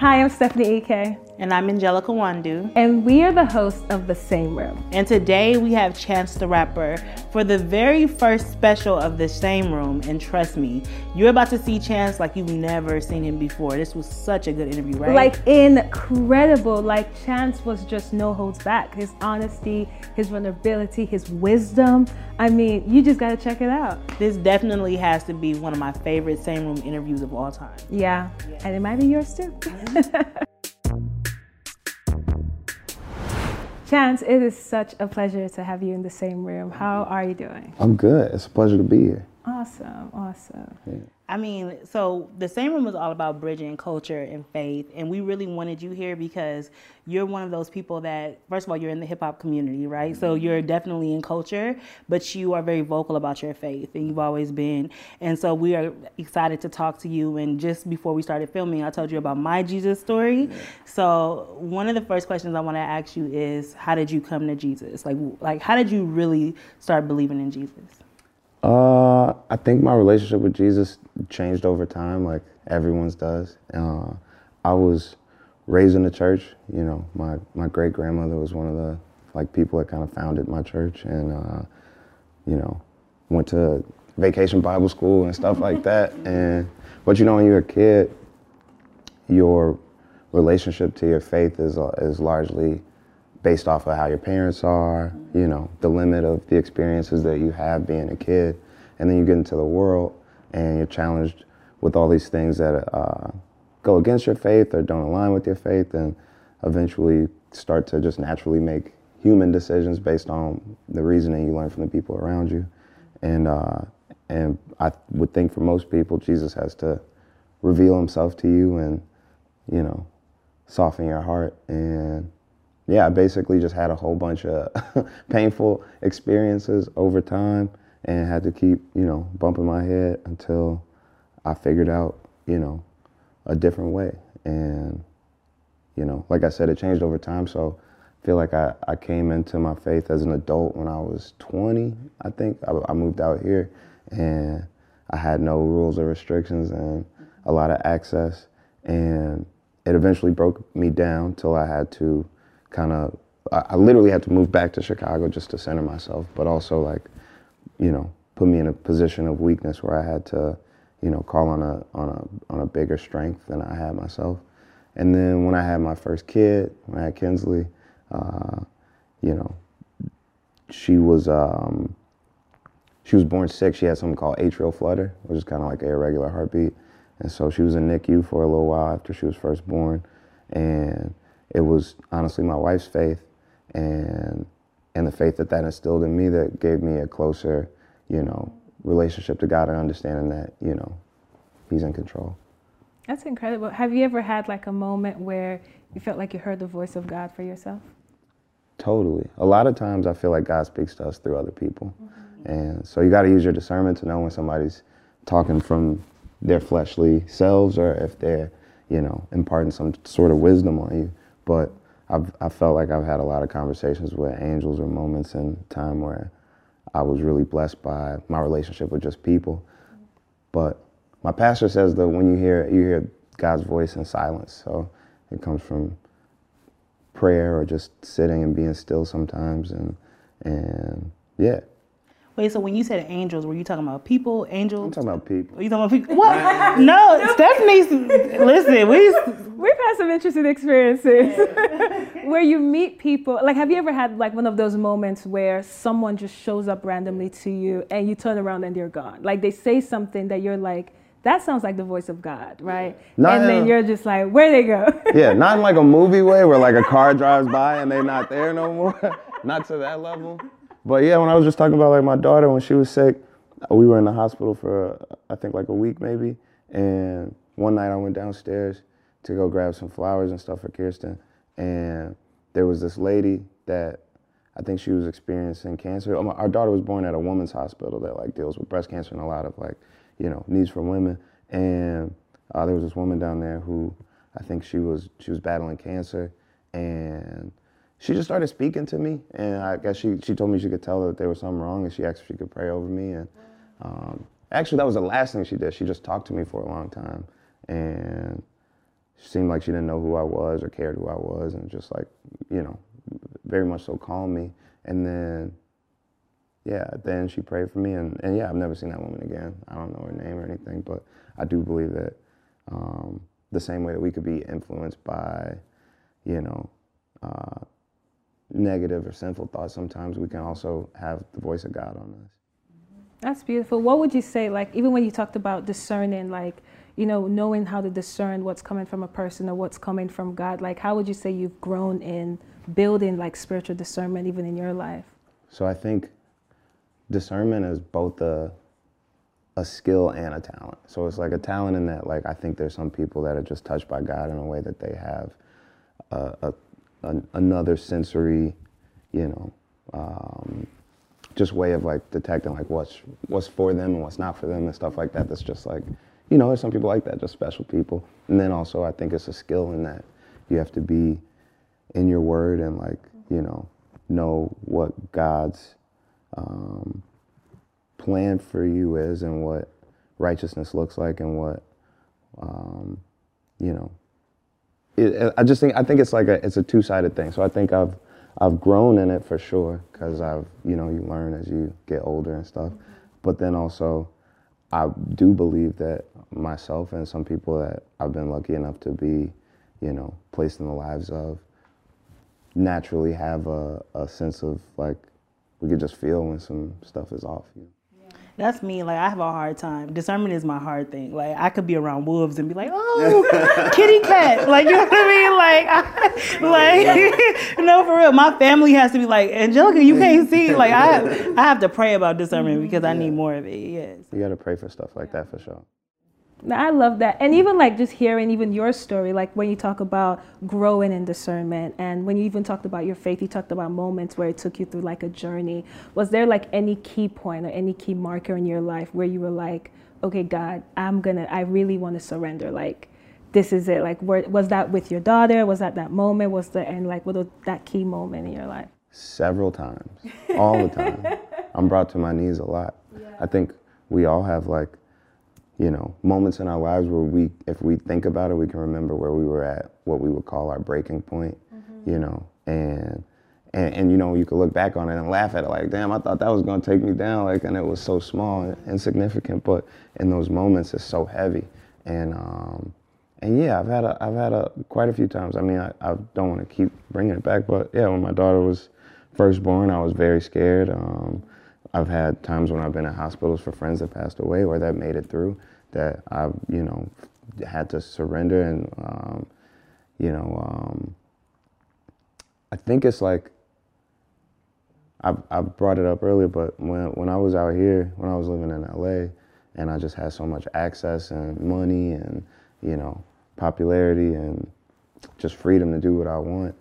Hi, I'm Stephanie Ike. And I'm Angelica Nwandu. And we are the hosts of The Same Room. And today we have Chance the Rapper for the very first special of The Same Room. And trust me, you're about to see Chance like you've never seen him before. This was such a good interview, right? Like incredible. Like Chance was just no holds back. His honesty, his vulnerability, his wisdom. I mean, you just got to check it out. This definitely has to be one of my favorite Same Room interviews of all time. Yeah. yeah. And it might be yours too. Chance, it is such a pleasure to have you in the same room. How are you doing? I'm good. It's a pleasure to be here. Awesome, awesome. Yeah. I mean, so the same room was all about bridging culture and faith, and we really wanted you here because you're one of those people that, first of all, you're in the hip hop community, right? So mm-hmm. you're definitely in culture, but you are very vocal about your faith, and you've always been. And so we are excited to talk to you. And just before we started filming, I told you about my Jesus story. Yeah. So one of the first questions I want to ask you is, how did you come to Jesus? Like, like how did you really start believing in Jesus? Uh, I think my relationship with Jesus changed over time, like everyone's does. Uh, I was raised in the church. You know, my my great grandmother was one of the like people that kind of founded my church, and uh, you know, went to vacation Bible school and stuff like that. And but you know, when you're a kid, your relationship to your faith is uh, is largely based off of how your parents are, you know, the limit of the experiences that you have being a kid. And then you get into the world and you're challenged with all these things that uh, go against your faith or don't align with your faith and eventually start to just naturally make human decisions based on the reasoning you learn from the people around you. And, uh, and I would think for most people, Jesus has to reveal himself to you and, you know, soften your heart and yeah, I basically just had a whole bunch of painful experiences over time and had to keep, you know, bumping my head until I figured out, you know, a different way. And, you know, like I said, it changed over time. So I feel like I, I came into my faith as an adult when I was 20, I think. I, I moved out here and I had no rules or restrictions and a lot of access. And it eventually broke me down till I had to kind of I, I literally had to move back to Chicago just to center myself, but also like, you know, put me in a position of weakness where I had to, you know, call on a on a on a bigger strength than I had myself. And then when I had my first kid, when I had Kinsley, uh, you know, she was um, she was born sick. She had something called atrial flutter, which is kind of like an irregular heartbeat. And so she was in NICU for a little while after she was first born, and it was honestly my wife's faith and and the faith that that instilled in me that gave me a closer, you know, relationship to God and understanding that, you know, He's in control. That's incredible. Have you ever had like a moment where you felt like you heard the voice of God for yourself? Totally. A lot of times I feel like God speaks to us through other people. Mm-hmm. And so you got to use your discernment to know when somebody's talking from their fleshly selves or if they're, you know, imparting some sort of wisdom on you. But I've, I felt like I've had a lot of conversations with angels or moments in time where I was really blessed by my relationship with just people. But my pastor says that when you hear you hear God's voice in silence, so it comes from prayer or just sitting and being still sometimes, and and yeah, Wait, so when you said angels, were you talking about people, angels? I'm talking about people. Are you talking about people? What? no, Stephanie's. Listen, we we've had some interesting experiences where you meet people. Like, have you ever had like one of those moments where someone just shows up randomly to you and you turn around and they're gone? Like they say something that you're like, that sounds like the voice of God, right? Not and then you're just like, where they go? yeah, not in like a movie way where like a car drives by and they're not there no more. not to that level. But yeah, when I was just talking about like my daughter when she was sick, we were in the hospital for I think like a week maybe. And one night I went downstairs to go grab some flowers and stuff for Kirsten, and there was this lady that I think she was experiencing cancer. Oh, our daughter was born at a women's hospital that like deals with breast cancer and a lot of like you know needs for women. And uh, there was this woman down there who I think she was she was battling cancer, and she just started speaking to me, and I guess she she told me she could tell that there was something wrong, and she asked if she could pray over me. And um, actually, that was the last thing she did. She just talked to me for a long time, and she seemed like she didn't know who I was or cared who I was, and just like you know, very much so calmed me. And then, yeah, then she prayed for me, and, and yeah, I've never seen that woman again. I don't know her name or anything, but I do believe that um, the same way that we could be influenced by, you know, uh, negative or sinful thoughts, sometimes we can also have the voice of God on us. That's beautiful. What would you say, like, even when you talked about discerning, like, you know, knowing how to discern what's coming from a person or what's coming from God, like, how would you say you've grown in building, like, spiritual discernment even in your life? So I think discernment is both a, a skill and a talent. So it's like a talent in that, like, I think there's some people that are just touched by God in a way that they have a, a, a another sensory, you know, um, just way of like detecting like what's what's for them and what's not for them and stuff like that. That's just like, you know, there's some people like that, just special people. And then also I think it's a skill in that you have to be in your word and like, you know, know what God's um, plan for you is and what righteousness looks like and what, um, you know, it, I just think I think it's like a it's a two sided thing. So I think I've I've grown in it for sure because I've you know you learn as you get older and stuff, but then also I do believe that myself and some people that I've been lucky enough to be, you know, placed in the lives of, naturally have a, a sense of like we could just feel when some stuff is off. You? That's me. Like I have a hard time. Discernment is my hard thing. Like I could be around wolves and be like, "Oh, kitty cat!" Like you know what I mean? Like, I, like no, for real. My family has to be like, Angelica, you can't see. Like I, have, I have to pray about discernment because I need more of it. Yes. You got to pray for stuff like that for sure. I love that. And even like just hearing even your story, like when you talk about growing in discernment and when you even talked about your faith, you talked about moments where it took you through like a journey. Was there like any key point or any key marker in your life where you were like, okay, God, I'm gonna, I really want to surrender. Like, this is it. Like, where, was that with your daughter? Was that that moment? Was the, and like, what was that key moment in your life? Several times, all the time. I'm brought to my knees a lot. Yeah. I think we all have like, you know, moments in our lives where we, if we think about it, we can remember where we were at, what we would call our breaking point, mm-hmm. you know, and, and, and, you know, you could look back on it and laugh at it like, damn, I thought that was going to take me down, like, and it was so small and insignificant, but in those moments, it's so heavy. And, um, and yeah, I've had a, I've had a, quite a few times. I mean, I, I don't want to keep bringing it back, but yeah, when my daughter was first born, I was very scared. Um, I've had times when I've been in hospitals for friends that passed away or that made it through that I've, you know, had to surrender and, um, you know, um, I think it's like, I, I brought it up earlier, but when, when I was out here, when I was living in LA, and I just had so much access and money and, you know, popularity and just freedom to do what I want,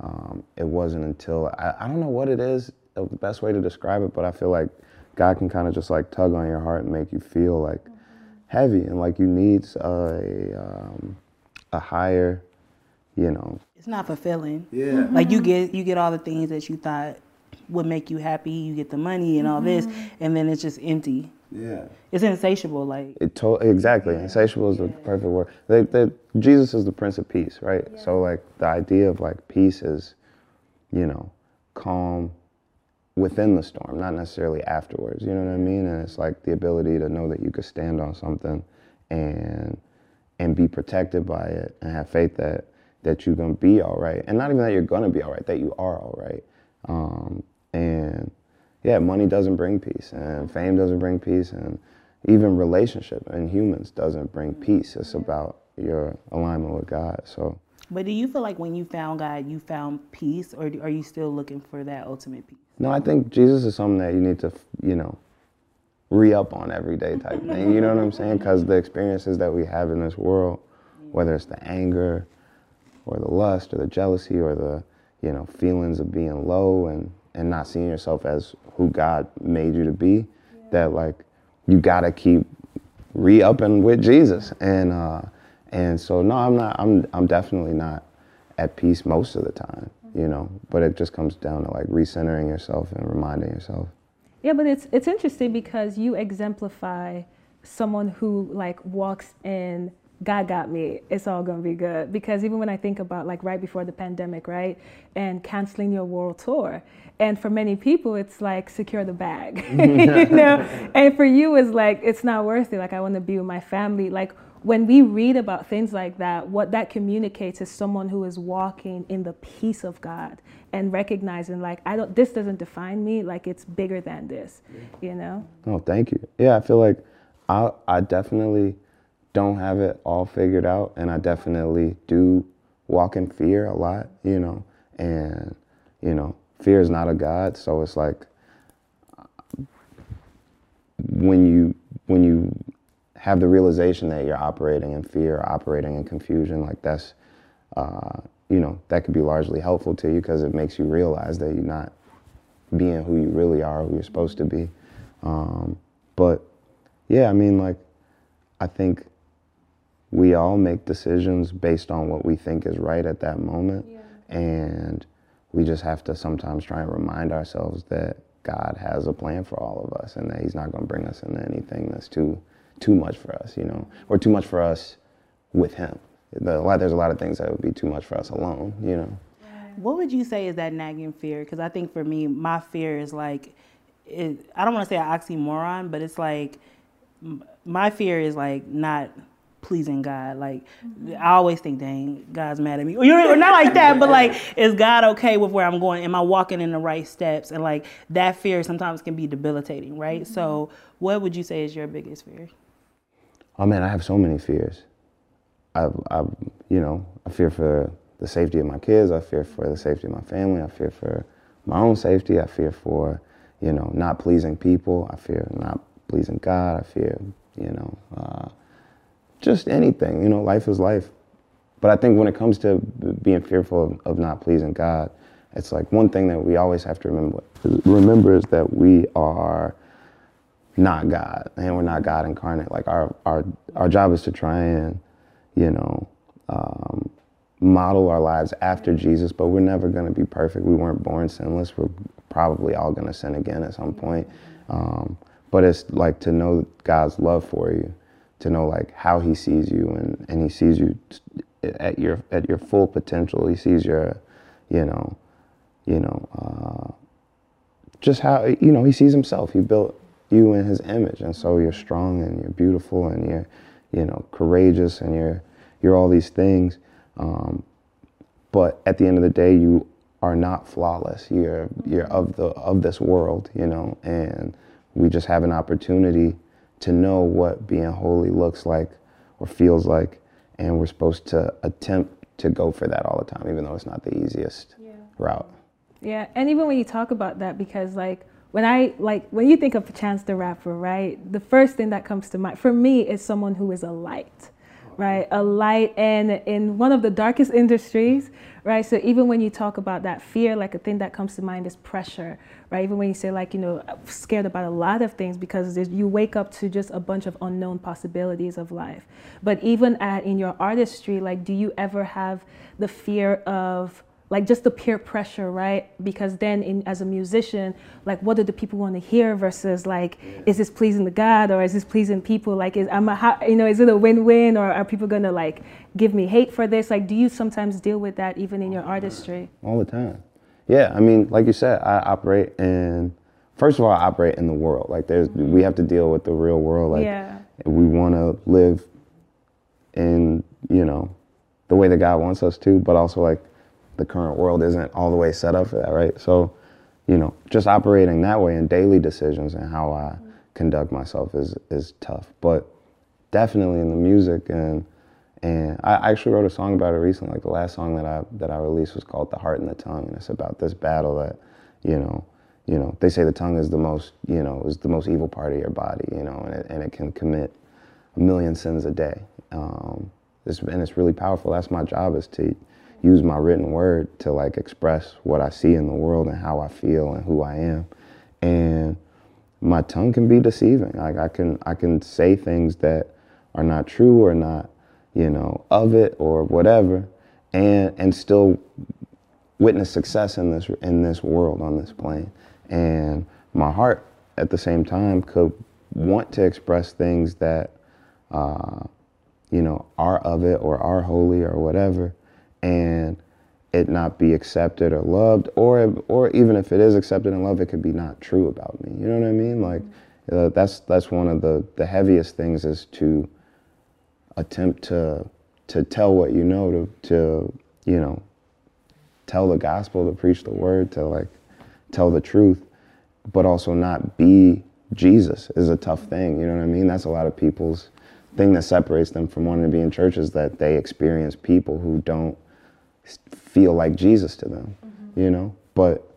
um, it wasn't until, I, I don't know what it is the best way to describe it, but I feel like God can kind of just like tug on your heart and make you feel like heavy and like you need a um, a higher, you know. It's not fulfilling. Yeah. Like you get you get all the things that you thought would make you happy. You get the money and all this, mm-hmm. and then it's just empty. Yeah. It's insatiable, like it to- exactly. Yeah. Insatiable is the perfect word. They, they, Jesus is the Prince of Peace, right? Yeah. So like the idea of like peace is, you know, calm, within the storm, not necessarily afterwards. You know what I mean? And it's like the ability to know that you could stand on something and and be protected by it and have faith that that you're gonna be all right. And not even that you're gonna be all right, that you are all right. Um, and yeah, money doesn't bring peace and fame doesn't bring peace and even relationship and humans doesn't bring peace. It's about your alignment with God. So but do you feel like when you found God, you found peace, or are you still looking for that ultimate peace? No, I think Jesus is something that you need to, you know, re up on every day type thing. You know what I'm saying? Because the experiences that we have in this world, whether it's the anger, or the lust, or the jealousy, or the, you know, feelings of being low and and not seeing yourself as who God made you to be, yeah. that like you gotta keep re upping with Jesus and. uh and so no, I'm not. I'm I'm definitely not at peace most of the time, you know. But it just comes down to like recentering yourself and reminding yourself. Yeah, but it's it's interesting because you exemplify someone who like walks in God got me. It's all gonna be good. Because even when I think about like right before the pandemic, right, and canceling your world tour, and for many people, it's like secure the bag, you know. and for you, it's like it's not worth it. Like I want to be with my family. Like when we read about things like that, what that communicates is someone who is walking in the peace of God and recognizing like I don't this doesn't define me, like it's bigger than this, you know? Oh, thank you. Yeah, I feel like I I definitely don't have it all figured out and I definitely do walk in fear a lot, you know. And you know, fear is not a god, so it's like when you when you have the realization that you're operating in fear, operating in confusion, like that's, uh, you know, that could be largely helpful to you because it makes you realize that you're not being who you really are, who you're supposed to be. Um, but yeah, I mean, like, I think we all make decisions based on what we think is right at that moment. Yeah. And we just have to sometimes try and remind ourselves that God has a plan for all of us and that He's not going to bring us into anything that's too too much for us, you know, or too much for us with him. The, a lot, there's a lot of things that would be too much for us alone, you know. What would you say is that nagging fear? Because I think for me, my fear is like, it, I don't want to say an oxymoron, but it's like, my fear is like not pleasing God. Like mm-hmm. I always think, dang, God's mad at me. Or, or not like that, but like, is God okay with where I'm going? Am I walking in the right steps? And like that fear sometimes can be debilitating, right? Mm-hmm. So, what would you say is your biggest fear? Oh man, I have so many fears. I, I, you know, I fear for the safety of my kids. I fear for the safety of my family. I fear for my own safety. I fear for, you know, not pleasing people. I fear not pleasing God. I fear, you know, uh, just anything. You know, life is life. But I think when it comes to being fearful of, of not pleasing God, it's like one thing that we always have to remember. Remember is that we are not God and we're not God incarnate. Like our our our job is to try and you know um, model our lives after Jesus, but we're never going to be perfect. We weren't born sinless. We're probably all going to sin again at some point. Um, but it's like to know God's love for you, to know like how He sees you, and and He sees you at your at your full potential. He sees your, you know, you know, uh, just how you know He sees Himself. He built you in his image. And so you're strong and you're beautiful and you're you know courageous and you're you're all these things. Um, but at the end of the day you are not flawless. You're you're of the of this world you know and we just have an opportunity to know what being holy looks like or feels like. And we're supposed to attempt to go for that all the time even though it's not the easiest yeah. route. Yeah. And even when you talk about that because like when I like when you think of Chance the Rapper, right? The first thing that comes to mind for me is someone who is a light, right? A light and in one of the darkest industries, right? So even when you talk about that fear, like a thing that comes to mind is pressure, right? Even when you say like, you know, scared about a lot of things because you wake up to just a bunch of unknown possibilities of life. But even at in your artistry, like do you ever have the fear of like just the peer pressure right? Because then in, as a musician like what do the people want to hear versus like yeah. is this pleasing the god or is this pleasing people? Like is i'm a you know is it a win-win or are people gonna like give me hate for this? Like do you sometimes deal with that even in your artistry? All the time. Yeah i mean like you said i operate in first of all i operate in the world. Like there's mm-hmm. we have to deal with the real world. Like yeah. we want to live in you know the way that god wants us to but also like the current world isn't all the way set up for that, right? So, you know, just operating that way in daily decisions and how I conduct myself is is tough. But definitely in the music and and I actually wrote a song about it recently. Like the last song that I that I released was called "The Heart and the Tongue," and it's about this battle that, you know, you know, they say the tongue is the most, you know, is the most evil part of your body, you know, and it, and it can commit a million sins a day. Um, it's, and it's really powerful. That's my job is to use my written word to like express what I see in the world and how I feel and who I am. And my tongue can be deceiving. Like I can I can say things that are not true or not, you know, of it or whatever, and and still witness success in this in this world on this plane. And my heart at the same time could want to express things that uh, you know, are of it or are holy or whatever, and it not be accepted or loved, or or even if it is accepted and loved, it could be not true about me. You know what I mean? Like uh, that's that's one of the the heaviest things is to attempt to to tell what you know to to you know tell the gospel to preach the word to like tell the truth but also not be jesus is a tough thing you know what i mean that's a lot of people's thing that separates them from wanting to be in church is that they experience people who don't feel like jesus to them mm-hmm. you know but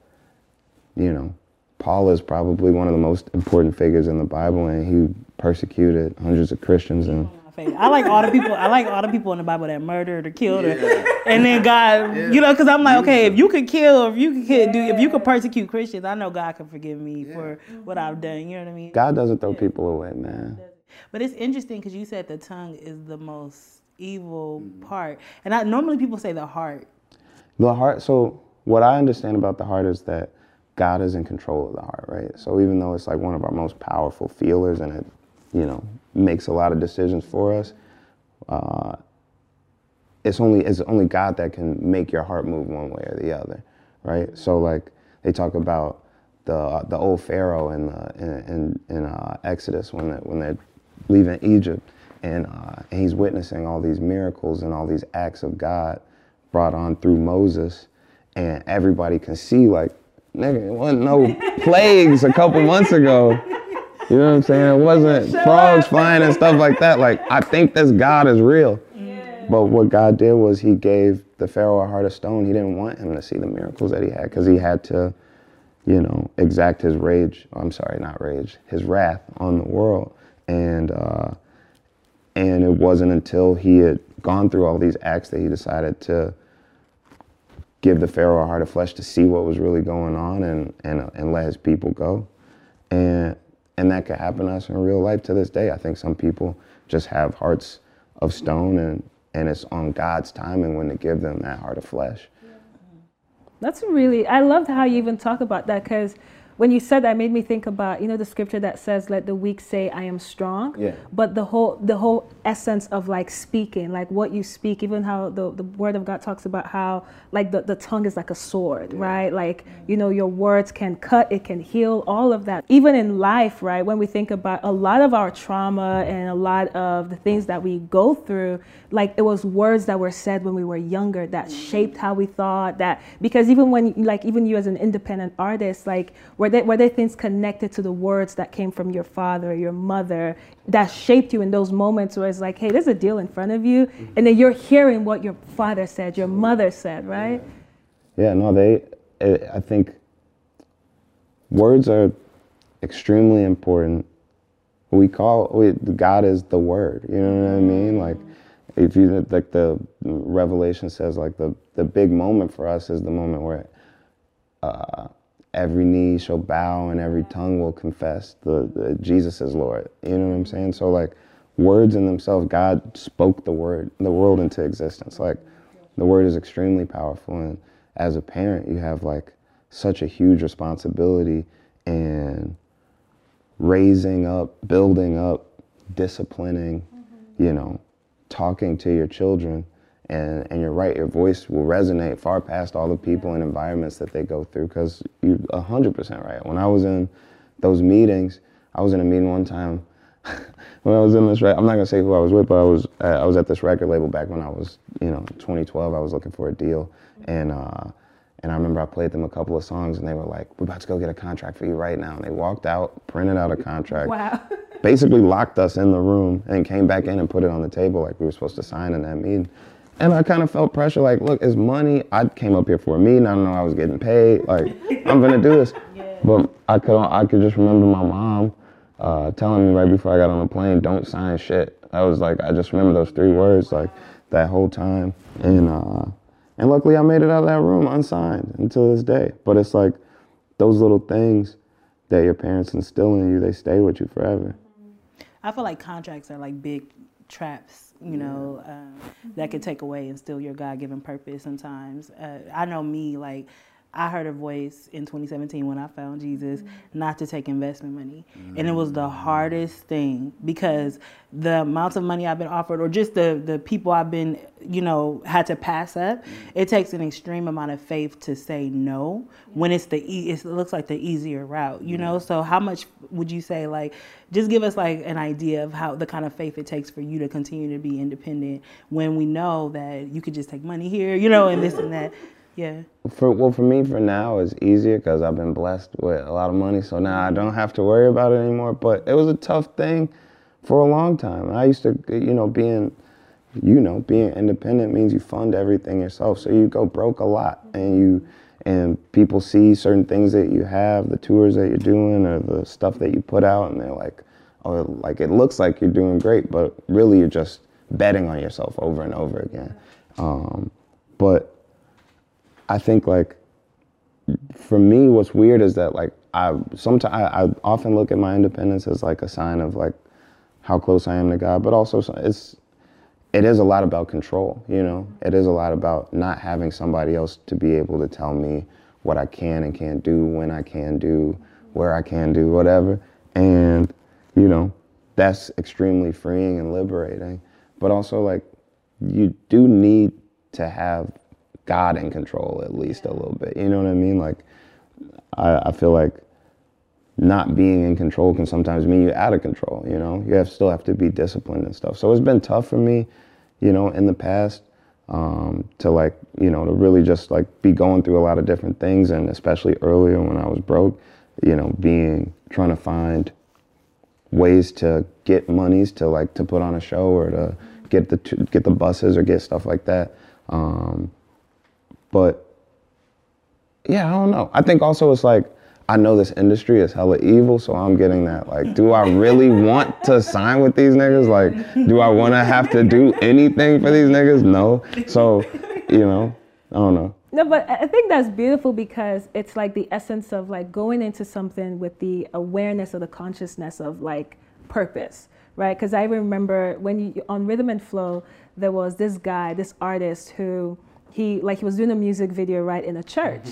you know paul is probably one of the most important figures in the bible and he persecuted hundreds of christians and I like all the people. I like all the people in the Bible that murdered or killed, yeah. or, and then God, yeah. you know, because I'm like, okay, if you could kill, if you could do, if you could persecute Christians, I know God can forgive me yeah. for what I've done. You know what I mean? God doesn't throw people away, man. But it's interesting because you said the tongue is the most evil mm. part, and I normally people say the heart. The heart. So what I understand about the heart is that God is in control of the heart, right? So even though it's like one of our most powerful feelers and it, you know, makes a lot of decisions for us. Uh, it's only it's only God that can make your heart move one way or the other, right? So like they talk about the the old Pharaoh in the, in in, in uh, Exodus when they, when they're leaving Egypt, and, uh, he's witnessing all these miracles and all these acts of God brought on through Moses, and everybody can see like nigga, it wasn't no plagues a couple months ago. You know what I'm saying? It wasn't frogs flying and stuff like that. Like, I think this God is real. But what God did was He gave the Pharaoh a heart of stone. He didn't want him to see the miracles that he had because he had to, you know, exact his rage. I'm sorry, not rage, his wrath on the world. And uh, and it wasn't until he had gone through all these acts that he decided to give the Pharaoh a heart of flesh to see what was really going on and and uh, and let his people go. And and that could happen to us in real life to this day. I think some people just have hearts of stone and, and it's on God's timing when to give them that heart of flesh. That's really, I loved how you even talk about that because when you said that made me think about you know the scripture that says let the weak say i am strong yeah. but the whole the whole essence of like speaking like what you speak even how the, the word of god talks about how like the, the tongue is like a sword yeah. right like you know your words can cut it can heal all of that even in life right when we think about a lot of our trauma and a lot of the things that we go through like it was words that were said when we were younger that mm-hmm. shaped how we thought that because even when like even you as an independent artist like were there, were there things connected to the words that came from your father or your mother that shaped you in those moments where it's like, hey, there's a deal in front of you, and then you're hearing what your father said, your mother said, right? Yeah, no, they, I think words are extremely important. We call, we, God is the word, you know what I mean? Like, if you, like the Revelation says, like the, the big moment for us is the moment where, uh, every knee shall bow and every tongue will confess the, the Jesus is Lord. You know what I'm saying? So like words in themselves, God spoke the word, the world into existence. Like the word is extremely powerful, and as a parent, you have like such a huge responsibility in raising up, building up, disciplining, mm-hmm. you know, talking to your children and and you're right your voice will resonate far past all the people and environments that they go through because you're 100% right when i was in those meetings i was in a meeting one time when i was in this right i'm not to say who i was with but i was uh, i was at this record label back when i was you know 2012 i was looking for a deal and uh, and I remember I played them a couple of songs, and they were like, "We're about to go get a contract for you right now." And they walked out, printed out a contract, wow. basically locked us in the room, and came back in and put it on the table like we were supposed to sign in that meeting. And I kind of felt pressure, like, look, it's money. I came up here for a meeting. I don't know I was getting paid. Like, I'm gonna do this. Yeah. But I could, I could just remember my mom uh, telling me right before I got on the plane, "Don't sign shit." I was like, I just remember those three words, like that whole time. And uh, and luckily, I made it out of that room unsigned until this day. But it's like those little things that your parents instill in you, they stay with you forever. I feel like contracts are like big traps you know, uh, that could take away and steal your God given purpose sometimes. Uh, I know me, like, I heard a voice in 2017 when I found Jesus mm-hmm. not to take investment money. And it was the mm. hardest thing because the amount of money I've been offered or just the, the people I've been, you know, had to pass up, mm. it takes an extreme amount of faith to say no when it's the, e- it looks like the easier route, you know? So how much would you say, like, just give us like an idea of how the kind of faith it takes for you to continue to be independent when we know that you could just take money here, you know, and this and that. Yeah. For well, for me, for now, it's easier because I've been blessed with a lot of money, so now I don't have to worry about it anymore. But it was a tough thing for a long time. I used to, you know, being, you know, being independent means you fund everything yourself, so you go broke a lot, and you, and people see certain things that you have, the tours that you're doing, or the stuff that you put out, and they're like, oh, like it looks like you're doing great, but really you're just betting on yourself over and over again. Um, but I think like for me, what's weird is that like I sometimes I, I often look at my independence as like a sign of like how close I am to God, but also it's it is a lot about control. You know, it is a lot about not having somebody else to be able to tell me what I can and can't do, when I can do, where I can do, whatever. And you know, that's extremely freeing and liberating. But also like you do need to have God in control at least a little bit. You know what I mean? Like, I, I feel like not being in control can sometimes mean you're out of control. You know, you have still have to be disciplined and stuff. So it's been tough for me, you know, in the past um, to like, you know, to really just like be going through a lot of different things, and especially earlier when I was broke, you know, being trying to find ways to get monies to like to put on a show or to get the get the buses or get stuff like that. Um, but yeah, I don't know. I think also it's like I know this industry is hella evil, so I'm getting that. Like, do I really want to sign with these niggas? Like, do I want to have to do anything for these niggas? No. So, you know, I don't know. No, but I think that's beautiful because it's like the essence of like going into something with the awareness or the consciousness of like purpose, right? Because I remember when you on Rhythm and Flow, there was this guy, this artist who he like he was doing a music video right in a church,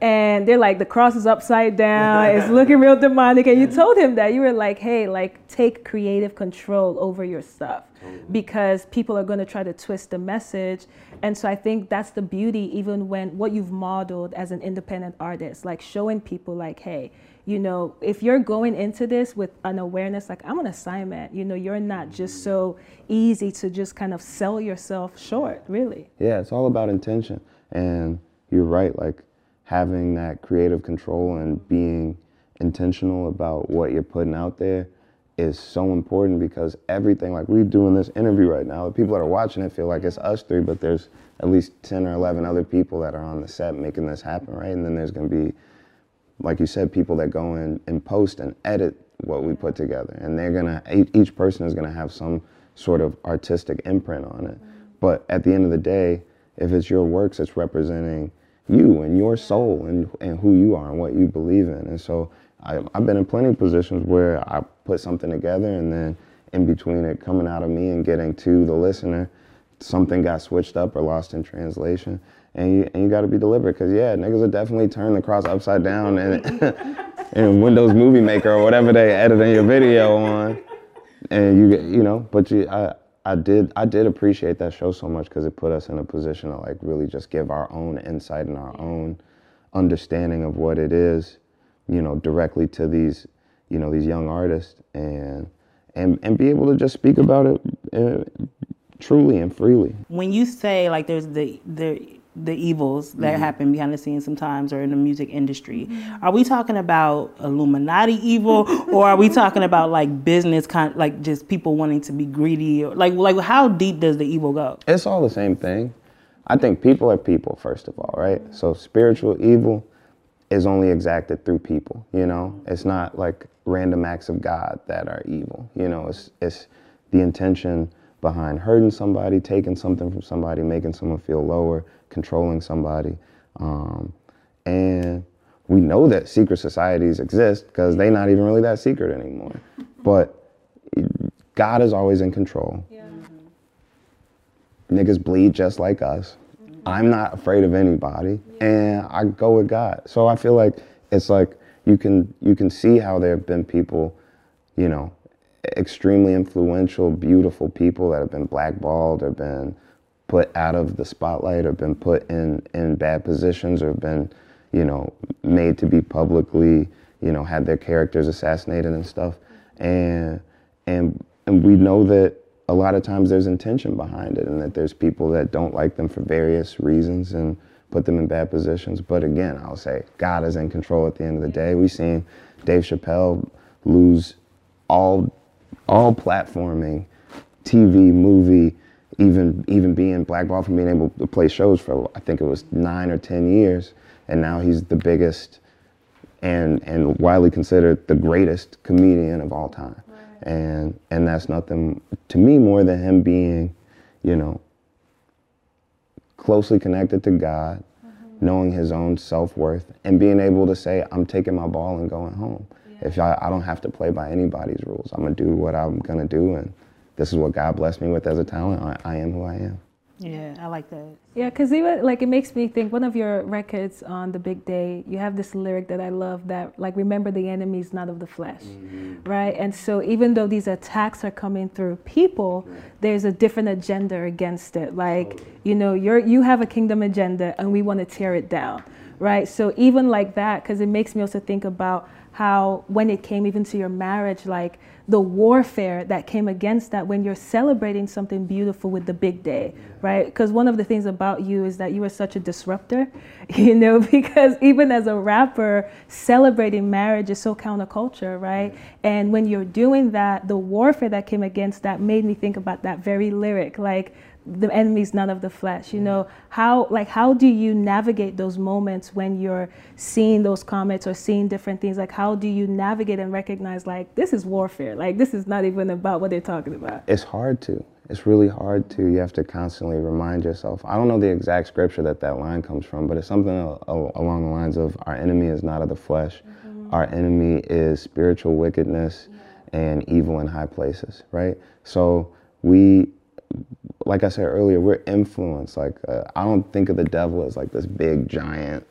and they're like the cross is upside down, it's looking real demonic, and you told him that. You were like, hey, like take creative control over your stuff because people are going to try to twist the message. And so I think that's the beauty, even when what you've modeled as an independent artist, like showing people, like, hey, you know, if you're going into this with an awareness, like, I'm an assignment, you know, you're not just so easy to just kind of sell yourself short, really. Yeah, it's all about intention. And you're right, like having that creative control and being intentional about what you're putting out there is so important because everything, like we're doing this interview right now, the people that are watching it feel like it's us three, but there's at least 10 or 11 other people that are on the set making this happen, right? And then there's gonna be, like you said, people that go in and post and edit what we put together. And they're gonna, each- person is gonna have some sort of artistic imprint on it. But at the end of the day, if it's your works, it's representing you and your soul and, and who you are and what you believe in. And so I, I've been in plenty of positions where I put something together and then in between it coming out of me and getting to the listener, something got switched up or lost in translation. And you, and you got to be deliberate because, yeah, niggas will definitely turn the cross upside down and in Windows Movie Maker or whatever they editing your video on. And you get you know but you i i did i did appreciate that show so much because it put us in a position to like really just give our own insight and our own understanding of what it is you know directly to these you know these young artists and and and be able to just speak about it uh, truly and freely. When you say like there's the the the evils that mm-hmm. happen behind the scenes sometimes or in the music industry mm-hmm. are we talking about illuminati evil or are we talking about like business kind like just people wanting to be greedy or like like how deep does the evil go it's all the same thing. I think people are people, first of all, right? So spiritual evil is only exacted through people, you know? It's not like random acts of God that are evil. You know, it's it's the intention behind hurting somebody, taking something from somebody, making someone feel lower, controlling somebody. Um, and we know that secret societies exist because they're not even really that secret anymore. But God is always in control niggas bleed just like us. I'm not afraid of anybody, and I go with God. So I feel like it's like you can you can see how there have been people, you know, extremely influential, beautiful people that have been blackballed or been put out of the spotlight or been put in in bad positions or been, you know, made to be publicly, you know, had their characters assassinated and stuff, and and and we know that a lot of times there's intention behind it and that there's people that don't like them for various reasons and put them in bad positions. But again, I'll say God is in control at the end of the day. We've seen Dave Chappelle lose all all platforming, TV, movie, even even being blackballed from being able to play shows for I think it was nine or ten years, and now he's the biggest and and widely considered the greatest comedian of all time and and that's nothing to me more than him being, you know, closely connected to God, mm-hmm. knowing his own self worth, and being able to say, "I'm taking my ball and going home. Yeah. If I, I don't have to play by anybody's rules, I'm gonna do what I'm gonna do, and this is what God blessed me with as a talent. I, I am who I am." Yeah, I like that. Yeah, because even like it makes me think. One of your records on the big day, you have this lyric that I love that like remember the enemy is not of the flesh, mm-hmm. right? And so even though these attacks are coming through people, right. there's a different agenda against it. Like totally. you know, you're you have a kingdom agenda, and we want to tear it down, right? So even like that, because it makes me also think about how when it came even to your marriage, like the warfare that came against that when you're celebrating something beautiful with the big day, right? Because one of the things about you is that you are such a disruptor, you know, because even as a rapper, celebrating marriage is so counterculture, right? And when you're doing that, the warfare that came against that made me think about that very lyric, like, the enemy is none of the flesh you know? How like how do you navigate those moments when you're seeing those comments or seeing different things? Like how do you navigate and recognize like this is warfare? Like this is not even about what they're talking about. It's hard to. It's really hard to. You have to constantly remind yourself. I don't know the exact scripture that that line comes from but it's something along the lines of our enemy is not of the flesh. Mm-hmm. our enemy is spiritual wickedness yeah. and evil in high places right? So we like I said earlier, we're influenced. Like uh, I don't think of the devil as like this big giant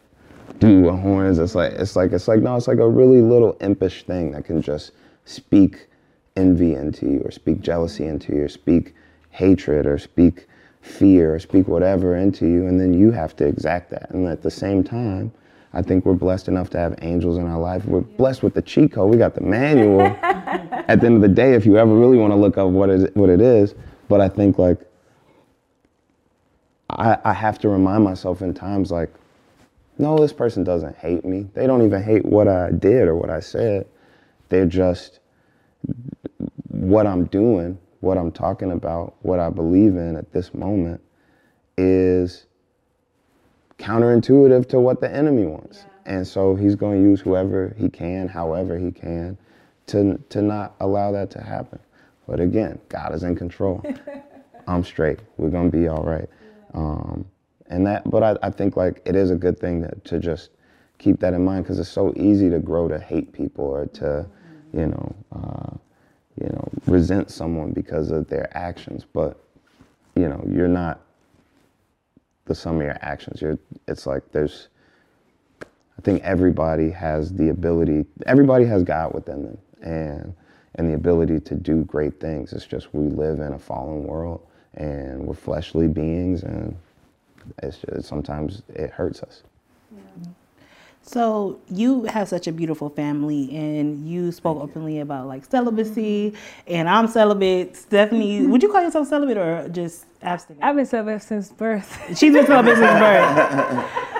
dude with horns. It's like it's like it's like no, it's like a really little impish thing that can just speak envy into you, or speak jealousy into you, or speak hatred, or speak fear, or speak whatever into you, and then you have to exact that. And at the same time, I think we're blessed enough to have angels in our life. We're blessed with the cheat code. We got the manual. at the end of the day, if you ever really want to look up what is what it is, but I think like I, I have to remind myself in times like, no, this person doesn't hate me. They don't even hate what I did or what I said. They're just what I'm doing, what I'm talking about, what I believe in at this moment is counterintuitive to what the enemy wants. Yeah. And so he's going to use whoever he can, however he can, to, to not allow that to happen. But again, God is in control. I'm straight. We're going to be all right. Um, and that, but I, I, think like it is a good thing to, to just keep that in mind because it's so easy to grow to hate people or to, you know, uh, you know, resent someone because of their actions. But you know, you're not the sum of your actions. You're. It's like there's. I think everybody has the ability. Everybody has God within them, and and the ability to do great things. It's just we live in a fallen world, and we're fleshly beings, and it's just, sometimes it hurts us. So you have such a beautiful family, and you spoke openly about like celibacy, and I'm celibate. Stephanie, mm-hmm. would you call yourself celibate or just abstinent? I've been celibate since birth. She's been celibate since birth.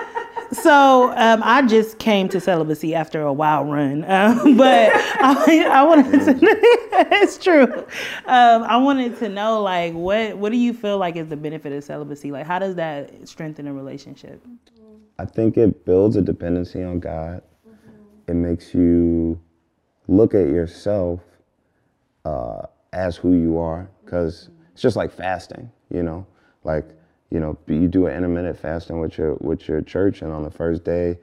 So um, I just came to celibacy after a wild run, um, but I, I, wanted to. it's true. Um, I wanted to know, like, what what do you feel like is the benefit of celibacy? Like, how does that strengthen a relationship? I think it builds a dependency on God. Mm-hmm. It makes you look at yourself uh, as who you are, because mm-hmm. it's just like fasting. You know, like you know, you do an intermittent fasting with your with your church, and on the first day,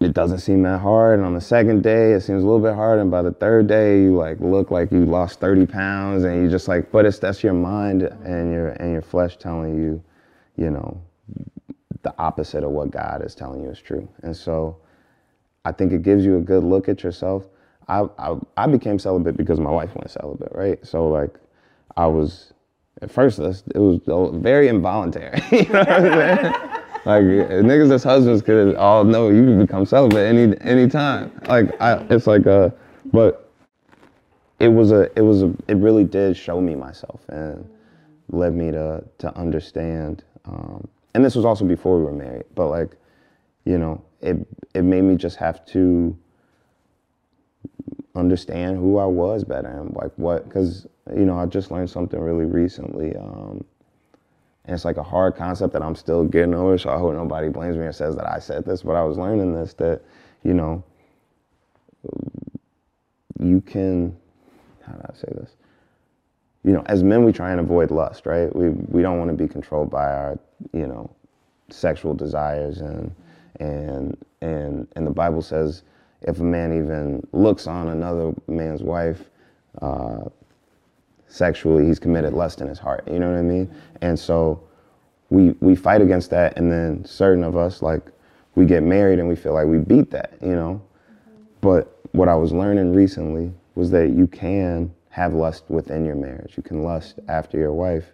it doesn't seem that hard, and on the second day, it seems a little bit hard, and by the third day, you like look like you lost thirty pounds, and you just like, but it's that's your mind and your and your flesh telling you you know, the opposite of what God is telling you is true. And so I think it gives you a good look at yourself. I, I, I became celibate because my wife went celibate, right? So like I was at first it was very involuntary. you know what I'm saying? like niggas as husbands could all know you can become celibate any any time. Like I, it's like a, but it was a it was a it really did show me myself and led me to to understand. Um, and this was also before we were married, but like, you know, it it made me just have to understand who I was better and like what because you know I just learned something really recently. Um, and it's like a hard concept that I'm still getting over. So I hope nobody blames me and says that I said this, but I was learning this that you know you can how do I say this? You know, as men, we try and avoid lust, right? We we don't want to be controlled by our you know sexual desires and and and and the Bible says if a man even looks on another man's wife uh, sexually, he's committed lust in his heart. You know what I mean? And so we we fight against that, and then certain of us like we get married and we feel like we beat that. You know, but what I was learning recently was that you can have lust within your marriage. You can lust after your wife.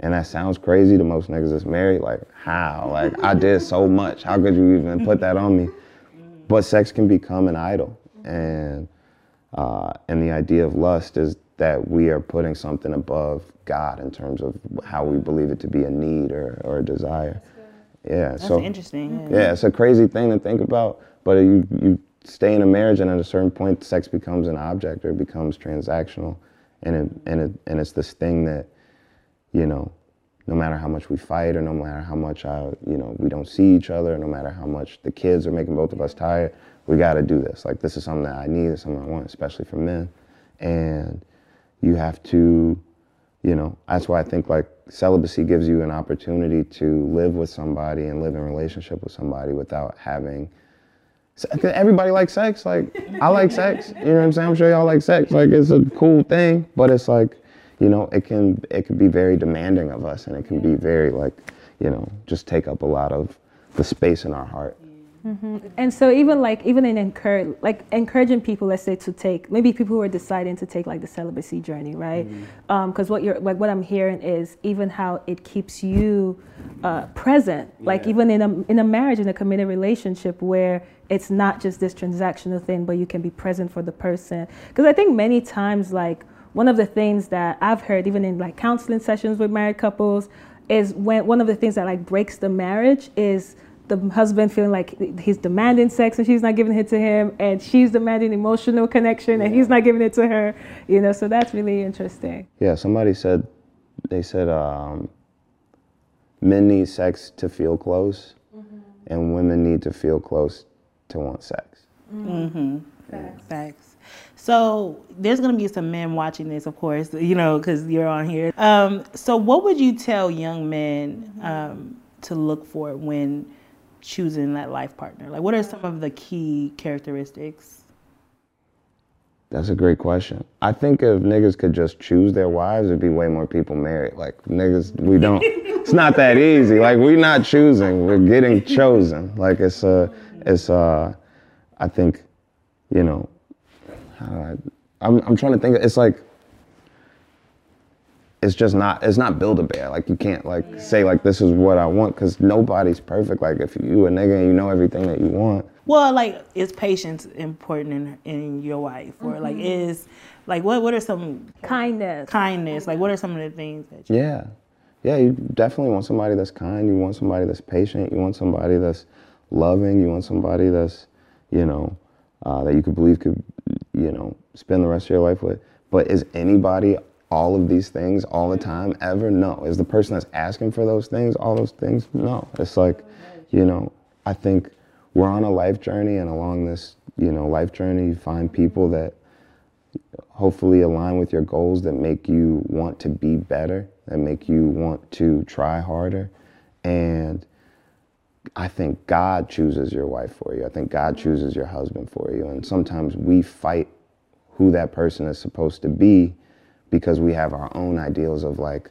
And that sounds crazy to most niggas that's married. Like, how? Like, I did so much. How could you even put that on me? But sex can become an idol. And, uh, and the idea of lust is that we are putting something above God in terms of how we believe it to be a need or, or a desire. Yeah. That's so interesting. Yeah. yeah, it's a crazy thing to think about. But you, you stay in a marriage and at a certain point sex becomes an object or it becomes transactional and it, and it, and it's this thing that you know no matter how much we fight or no matter how much I, you know we don't see each other no matter how much the kids are making both of us tired we got to do this like this is something that I need it's something I want especially for men and you have to you know that's why I think like celibacy gives you an opportunity to live with somebody and live in relationship with somebody without having everybody likes sex. Like I like sex. You know what I'm saying? I'm sure y'all like sex. Like it's a cool thing, but it's like, you know, it can it can be very demanding of us, and it can be very like, you know, just take up a lot of the space in our heart. Mm-hmm. And so even like even in encourage like encouraging people, let's say to take maybe people who are deciding to take like the celibacy journey, right? Because mm-hmm. um, what you're like what I'm hearing is even how it keeps you uh, present, yeah. like even in a in a marriage in a committed relationship where it's not just this transactional thing, but you can be present for the person. Because I think many times like one of the things that I've heard even in like counseling sessions with married couples is when one of the things that like breaks the marriage is the husband feeling like he's demanding sex and she's not giving it to him, and she's demanding emotional connection and he's not giving it to her. You know, so that's really interesting. Yeah, somebody said, they said, um, men need sex to feel close, mm-hmm. and women need to feel close to want sex. Mm-hmm. Facts. Facts. So there's gonna be some men watching this, of course, you know, because you're on here. Um, so what would you tell young men um, to look for when choosing that life partner? Like, what are some of the key characteristics? That's a great question. I think if niggas could just choose their wives, there'd be way more people married. Like niggas, we don't. it's not that easy. Like we're not choosing. We're getting chosen. Like it's a, it's uh, I think, you know, I'm I'm trying to think. It's like it's just not it's not build a bear. Like you can't like yeah. say like this is what i want because nobody's perfect. Like if you a nigga and you know everything that you want. Well like is patience important in, in your life or mm-hmm. like is like what what are some kindness. Kindness. Like what are some of the things that you yeah. Yeah you definitely want somebody that's kind. You want somebody that's patient. You want somebody that's loving. You want somebody that's you know uh, that you could believe could you know spend the rest of your life with. But is anybody all of these things all the time ever? No. Is the person that's asking for those things all those things? No. It's like, you know, I think we're on a life journey, and along this, you know, life journey, you find people that hopefully align with your goals that make you want to be better, that make you want to try harder. And I think God chooses your wife for you. I think God chooses your husband for you. And sometimes we fight who that person is supposed to be because we have our own ideals of like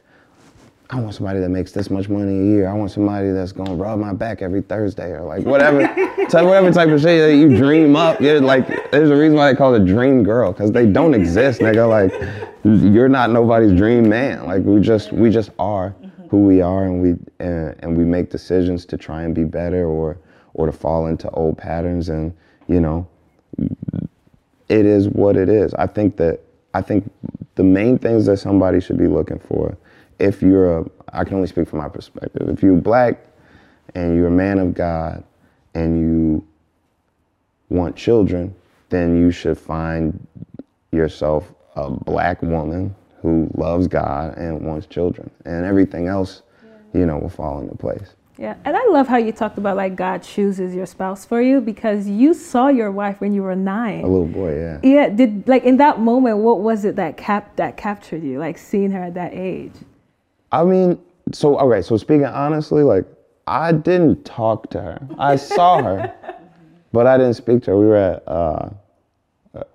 I want somebody that makes this much money a year. I want somebody that's gonna rub my back every Thursday or like whatever, type, whatever type of shit that you dream up. You're like, there's a reason why they call it a dream girl because they don't exist, nigga. Like, you're not nobody's dream man. Like we just we just are mm-hmm. who we are, and we and, and we make decisions to try and be better or or to fall into old patterns, and you know, it is what it is. I think that I think the main things that somebody should be looking for if you're a, I can only speak from my perspective. If you're black and you're a man of God and you want children, then you should find yourself a black woman who loves God and wants children, and everything else, you know, will fall into place. Yeah, and I love how you talked about like God chooses your spouse for you because you saw your wife when you were nine. A little boy, yeah. Yeah, did like in that moment, what was it that cap that captured you, like seeing her at that age? I mean, so okay, so speaking honestly, like I didn't talk to her. I saw her, but I didn't speak to her. We were at uh,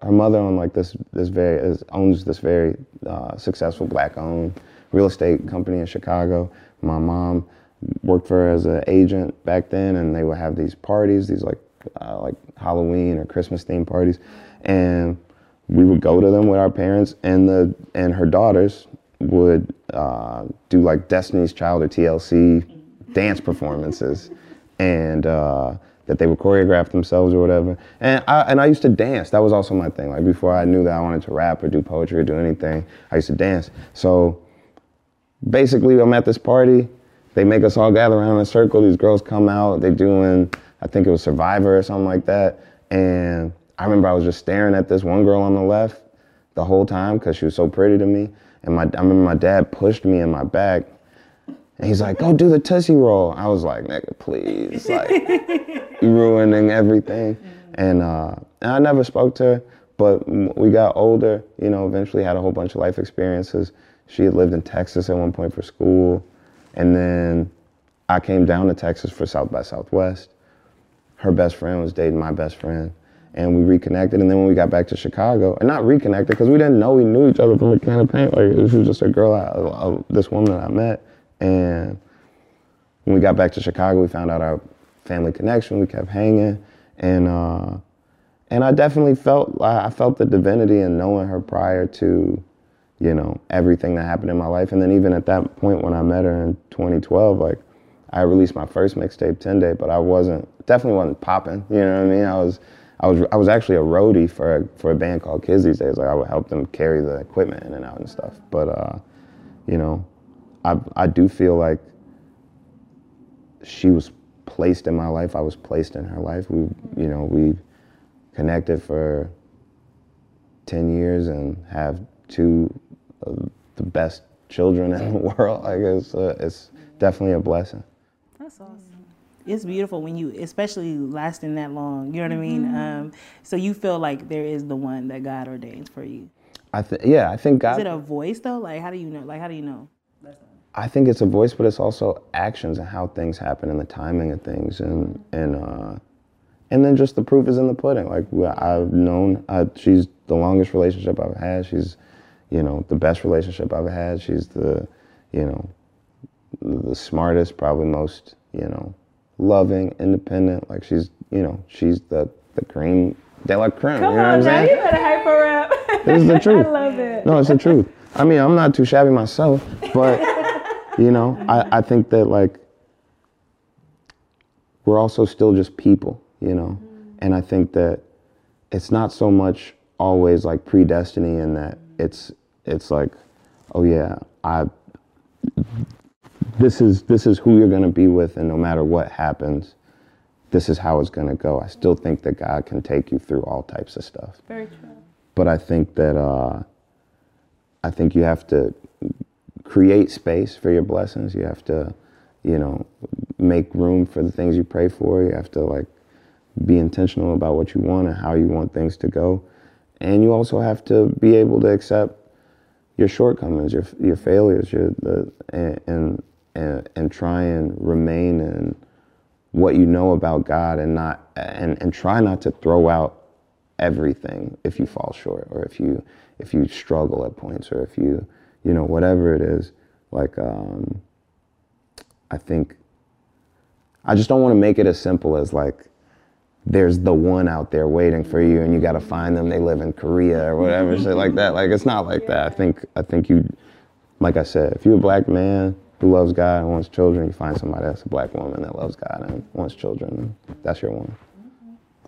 her mother owned like this this very is, owns this very uh, successful black owned real estate company in Chicago. My mom worked for as an agent back then, and they would have these parties, these like uh, like Halloween or Christmas themed parties, and we would go to them with our parents and the and her daughters would uh, do like Destiny's Child or TLC dance performances, and uh, that they would choreograph themselves or whatever. And I and I used to dance. That was also my thing. Like before I knew that I wanted to rap or do poetry or do anything, I used to dance. So basically, I'm at this party. They make us all gather around in a circle. These girls come out. They're doing, I think it was Survivor or something like that. And I remember I was just staring at this one girl on the left the whole time because she was so pretty to me. And my, I remember my dad pushed me in my back and he's like, go do the Tootsie Roll. I was like, nigga, please. Like, you ruining everything. And, uh, and I never spoke to her, but we got older, you know, eventually had a whole bunch of life experiences. She had lived in Texas at one point for school. And then I came down to Texas for South by Southwest. Her best friend was dating my best friend and we reconnected. And then when we got back to Chicago, and not reconnected because we didn't know we knew each other from a can of paint. Like this was just a girl, I, this woman that I met. And when we got back to Chicago, we found out our family connection. We kept hanging, and uh, and I definitely felt I felt the divinity in knowing her prior to, you know, everything that happened in my life. And then even at that point when I met her in 2012, like I released my first mixtape, 10 Day, but I wasn't definitely wasn't popping. You know what I mean? I was I was I was actually a roadie for a, for a band called Kids these days. Like I would help them carry the equipment in and out and stuff. But uh, you know, I I do feel like she was placed in my life. I was placed in her life. We you know we connected for ten years and have two of the best children in the world. Like it's uh, it's definitely a blessing. That's awesome. It's beautiful when you especially lasting that long you know what i mean? Mm-hmm. um, so you feel like there is the one that god ordains for you? I think yeah i think god is it a voice though? Like how do you know? Like how do you know? I think it's a voice but it's also actions and how things happen and the timing of things and and uh and then just the proof is in the pudding. Like i've known uh, she's the longest relationship i've had. She's you know the best relationship i've had she's the you know the smartest probably most you know loving, independent. Like she's, you know, she's the the cream de la creme. Come you know on, what I'm saying? you better hyper rap. This is the truth. I love it. No, it's the truth. I mean, I'm not too shabby myself, but you know, I, I think that like we're also still just people, you know, mm. and I think that it's not so much always like predestiny in that it's it's like, oh yeah, I this is this is who you're going to be with and no matter what happens this is how it's going to go. I still think that god can take you through all types of stuff. Very true. But i think that uh, i think you have to create space for your blessings. You have to you know make room for the things you pray for. You have to like be intentional about what you want and how you want things to go. And you also have to be able to accept your shortcomings, your your failures, your the and, and and, try and remain in what you know about God and not and, and try not to throw out everything if you fall short or if you if you struggle at points or if you you know whatever it is. Like, um, I think I just don't want to make it as simple as like there's the one out there waiting for you and you got to find them. They live in korea or whatever shit like that. Like it's not like that. I think i think you like i said if you're a black man who loves god and wants children you find somebody that's a black woman that loves god and wants children. That's your one.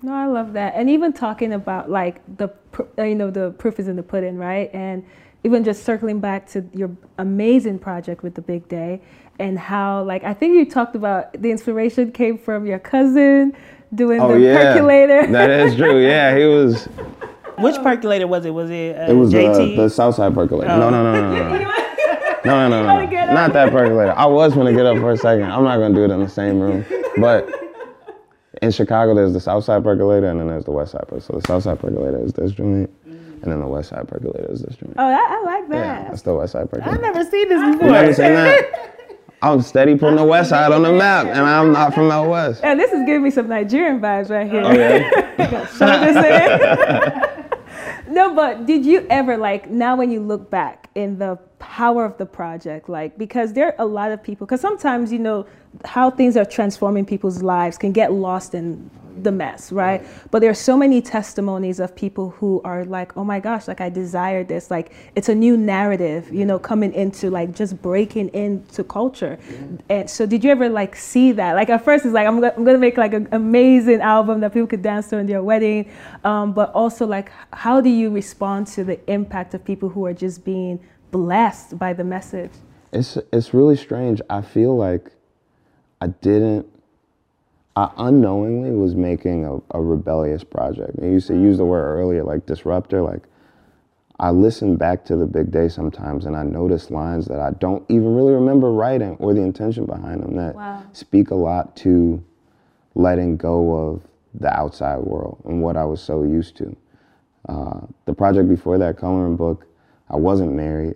No i love that. And even talking about like the uh, you know the proof is in the pudding right? And even just circling back to your amazing project with the big day and how like i think you talked about the inspiration came from your cousin doing oh, the yeah. percolator. that is true. Yeah, he was. Which percolator was it? Was it? Uh, it was JT? Uh, the Southside percolator. Oh. No, no, no, no, no. no, no, no, no. no. Not that percolator. I was gonna get up for a second. I'm not gonna do it in the same room. But in Chicago, there's the Southside percolator, and then there's the Westside percolator. So the Southside percolator is this joint, and then the Westside percolator is this joint. Oh, I, I like that. Yeah, that's the Westside percolator. I've never seen this before. You never seen that? I'm steady putting the West Side on the map, and I'm not from out west. And this is giving me some Nigerian vibes right here. Oh, okay. no, but did you ever like now when you look back in the power of the project, like because there are a lot of people, because sometimes you know how things are transforming people's lives can get lost in the mess, right? But there are so many testimonies of people who are like, oh my gosh, like I desire this. Like it's a new narrative, you know, coming into like just breaking into culture. Yeah. And so did you ever like see that? Like at first it's like, I'm, go- I'm to make like an amazing album that people could dance to in their wedding. Um, but also like, how do you respond to the impact of people who are just being blessed by the message? It's, it's really strange. I feel like I didn't I unknowingly was making a, a rebellious project. You used to use the word earlier, like disruptor. Like I listen back to the big day sometimes, and I notice lines that I don't even really remember writing or the intention behind them that wow. speak a lot to letting go of the outside world and what I was so used to. Uh, the project before that, coloring book, I wasn't married.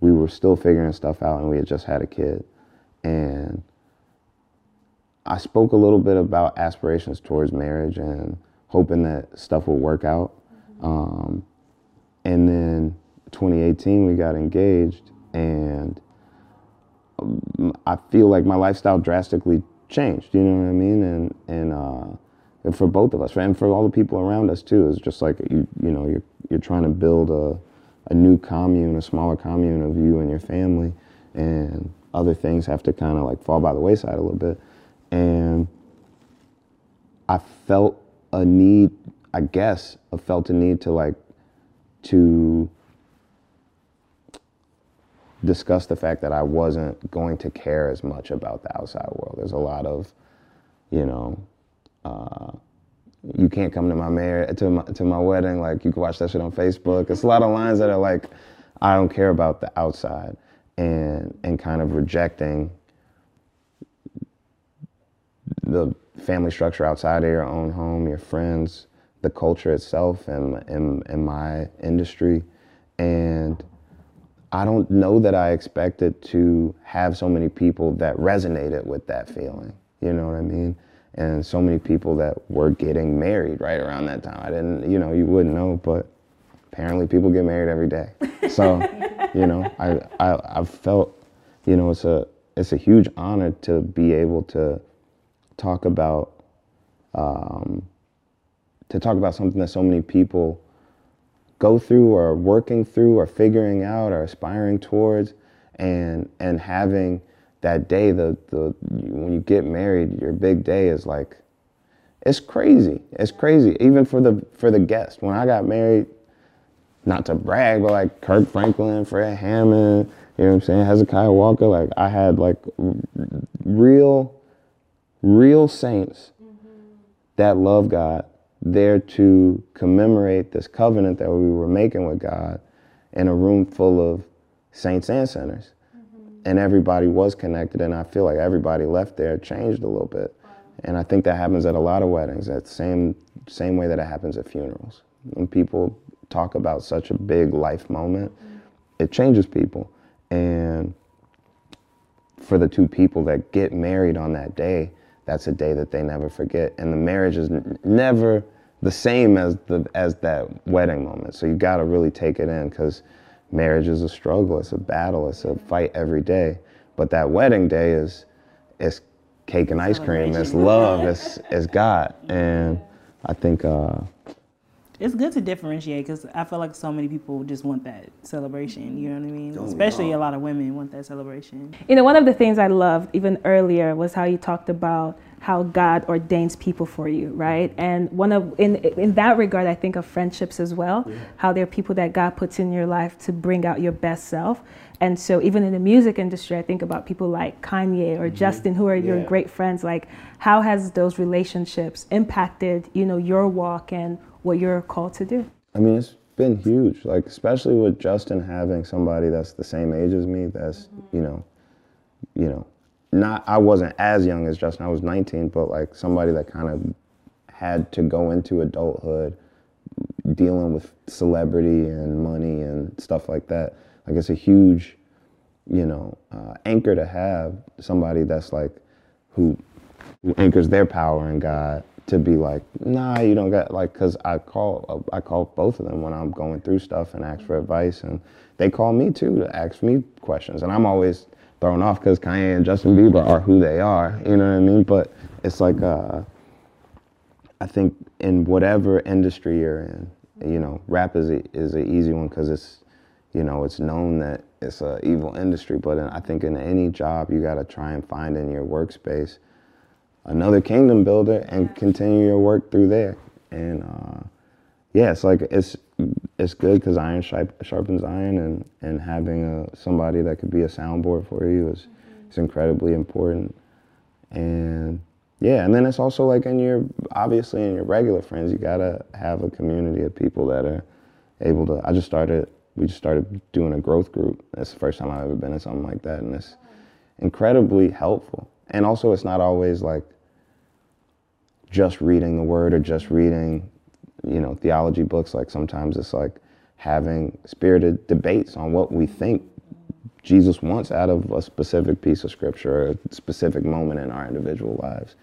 We were still figuring stuff out, and we had just had a kid, and I spoke a little bit about aspirations towards marriage and hoping that stuff would work out. Um, and then 2018, we got engaged, and um, I feel like my lifestyle drastically changed. You know what I mean? And and, uh, and for both of us, and for all the people around us too, it's just like you you know you're you're trying to build a a new commune, a smaller commune of you and your family, and other things have to kind of like fall by the wayside a little bit and I felt a need, I guess, I felt a need to like to discuss the fact that I wasn't going to care as much about the outside world. There's a lot of, you know, uh, you can't come to my marriage to my to my wedding. Like you can watch that shit on Facebook. It's a lot of lines that are like, I don't care about the outside, and and kind of rejecting the family structure outside of your own home, your friends, the culture itself, and in, in my industry. And I don't know that I expected to have so many people that resonated with that feeling. You know what I mean? And so many people that were getting married right around that time. I didn't, you know, you wouldn't know, but apparently people get married every day. So, you know, I, I, I felt, you know, it's a, it's a huge honor to be able to talk about um, to talk about something that so many people go through or working through or figuring out or aspiring towards and and having that day the the when you get married your big day is like it's crazy. It's crazy. Even for the for the guest when i got married not to brag but like kirk franklin fred hammond you know what i'm saying? Hezekiah walker like i had like real real saints that love God there to commemorate this covenant that we were making with God in a room full of saints and sinners. Mm-hmm. And everybody was connected, and I feel like everybody left there changed a little bit. And I think that happens at a lot of weddings, that same same way that it happens at funerals. When people talk about such a big life moment, mm-hmm. it changes people. And for the two people that get married on that day, that's a day that they never forget. And the marriage is n- never the same as the as that wedding moment. So you got to really take it in because marriage is a struggle, it's a battle, it's a fight every day. But that wedding day is it's cake and ice cream, it's love, it's it's God. And I think uh, it's good to differentiate because I feel like so many people just want that celebration. You know what I mean? Especially a lot of women want that celebration. You know, one of the things I loved even earlier was how you talked about how God ordains people for you, right? And one of in in that regard, I think of friendships as well. Yeah. How there are people that God puts in your life to bring out your best self. And so even in the music industry, I think about people like Kanye or mm-hmm. Justin, who are yeah. your great friends. Like, how has those relationships impacted, you know, your walk and what you're called to do? I mean, it's been huge. Like, especially with Justin having somebody that's the same age as me. That's mm-hmm. you know, you know, not I wasn't as young as Justin. I was 19, but like somebody that kind of had to go into adulthood dealing with celebrity and money and stuff like that. Like it's a huge, you know, uh, anchor to have somebody that's like who, who anchors their power in God to be like, nah, you don't got like, cause I call I call both of them when I'm going through stuff and ask for advice, and they call me too to ask me questions, and I'm always thrown off because Kanye and Justin Bieber are who they are, you know what I mean? But it's like, uh, I think in whatever industry you're in, you know, rap is a, is an easy one because it's, you know, it's known that it's an evil industry. But in, I think in any job, you got to try and find in your workspace another kingdom builder and continue your work through there. And uh, yeah, it's like it's it's good because iron sharpens iron, and and having a somebody that could be a soundboard for you is mm-hmm. is incredibly important. And yeah, and then it's also like in your obviously in your regular friends, you gotta have a community of people that are able to. I just started. We just started doing a growth group. That's the first time I've ever been in something like that, and it's incredibly helpful. And also, it's not always like just reading the word or just reading, you know, theology books. Like sometimes it's like having spirited debates on what we think Jesus wants out of a specific piece of scripture, or a specific moment in our individual lives.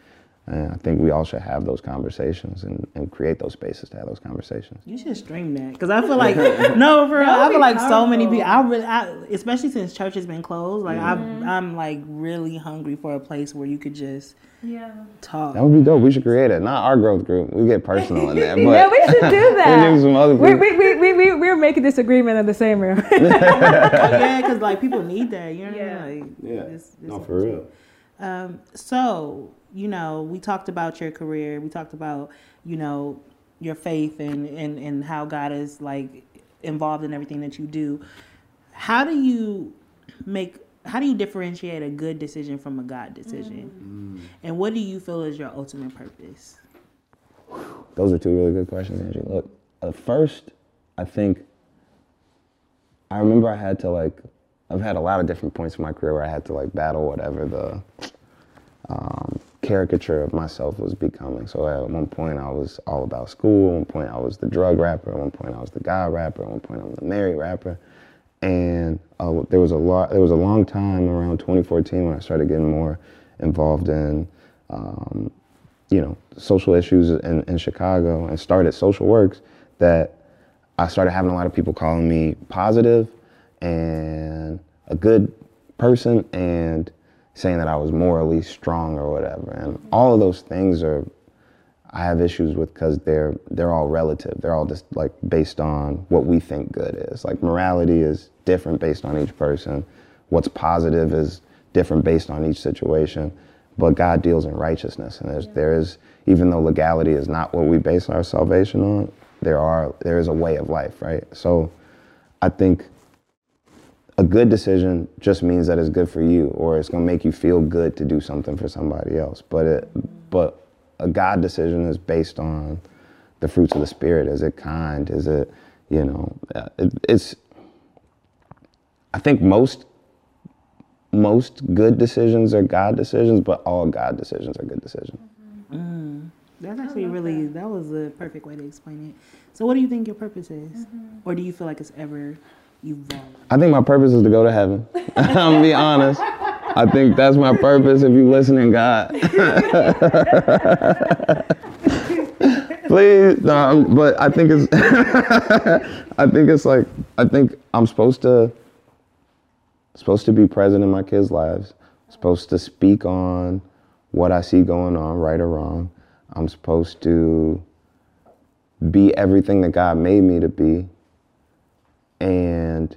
And I think we all should have those conversations and, and create those spaces to have those conversations. You should stream that because I feel like no, for real, I feel like powerful. so many people. I really, I, especially since church has been closed, like mm-hmm. I'm like really hungry for a place where you could just yeah talk. That would be dope. We should create it. Not our growth group. We get personal in that. But yeah, we should do that. we some other people. We, we, we, we, we're making this agreement in the same room. yeah, because like people need that. You know, yeah, like, yeah. This, this no, for real. Um, so you know, we talked about your career. We talked about, you know, your faith and, and, and how God is like involved in everything that you do. How do you make how do you differentiate a good decision from a God decision? Mm. And what do you feel is your ultimate purpose? Those are two really good questions, Angie. Look, at first, I think I remember I had to like I've had a lot of different points in my career where I had to like battle whatever the um, caricature of myself was becoming. So at one point I was all about school. At one point I was the drug rapper. At one point I was the guy rapper. At one point I was the married rapper. And uh, there was a lot. There was a long time around 2014 when I started getting more involved in, um, you know, social issues in, in Chicago and started SocialWorks. That I started having a lot of people calling me positive and a good person and saying that I was morally strong or whatever. And all of those things are I have issues with because they're they're all relative. They're all just like based on what we think good is. Like morality is different based on each person. What's positive is different based on each situation. But God deals in righteousness, and there's, yeah. there is even though legality is not what we base our salvation on, there are there is a way of life, right? So, I think a good decision just means that it's good for you or it's going to make you feel good to do something for somebody else but it but a god decision is based on the fruits of the spirit is it kind is it you know it, it's i think most most good decisions are god decisions but all god decisions are good decisions mm. that's actually really that. that. was a perfect way to explain it so what do you think your purpose is mm-hmm. or do you feel like it's ever I think my purpose is to go to heaven. I'm be honest. I think that's my purpose. If you listening, God. Please, no, but I think it's, I think it's like I think I'm supposed to supposed to be present in my kids' lives. Supposed to speak on what I see going on, right or wrong. I'm supposed to be everything that God made me to be. And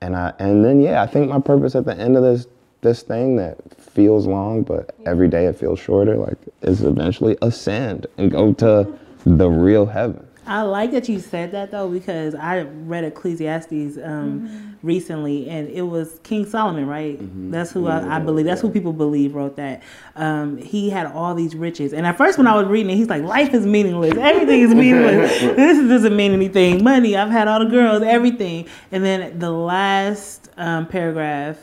and I and then yeah, I think my purpose at the end of this this thing that feels long, but every day it feels shorter, like is eventually ascend and go to the real heaven. I like that you said that though because I read Ecclesiastes um, mm-hmm. recently and it was King Solomon, right? Mm-hmm. That's who I, I, believe. That's who people believe wrote that. Um, he had all these riches, and at first when I was reading it, he's like, "Life is meaningless. Everything is meaningless. this doesn't mean anything. Money. I've had all the girls. Everything." And then the last um, paragraph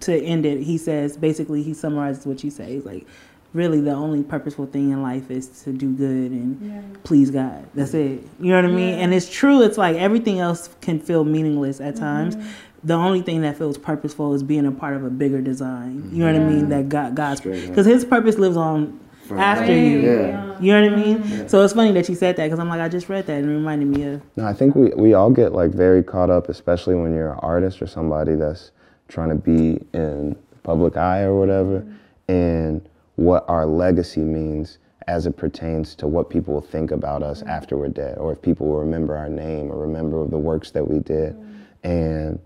to end it, he says basically he summarizes what you say. He's like really the only purposeful thing in life is to do good and yeah. please God. That's it. You know what I mean? Yeah. And it's true. It's like everything else can feel meaningless at times. Mm-hmm. The only thing that feels purposeful is being a part of a bigger design. You know what I mean? That God, God's because His purpose lives on after you. Yeah. You know what I mean? Yeah. So it's funny that you said that because I'm like, I just read that and it reminded me of. No, I think we, we all get like very caught up, especially when you're an artist or somebody that's trying to be in public eye or whatever. Mm-hmm. And what our legacy means as it pertains to what people will think about us mm-hmm. after we're dead, or if people will remember our name or remember the works that we did. Mm-hmm. And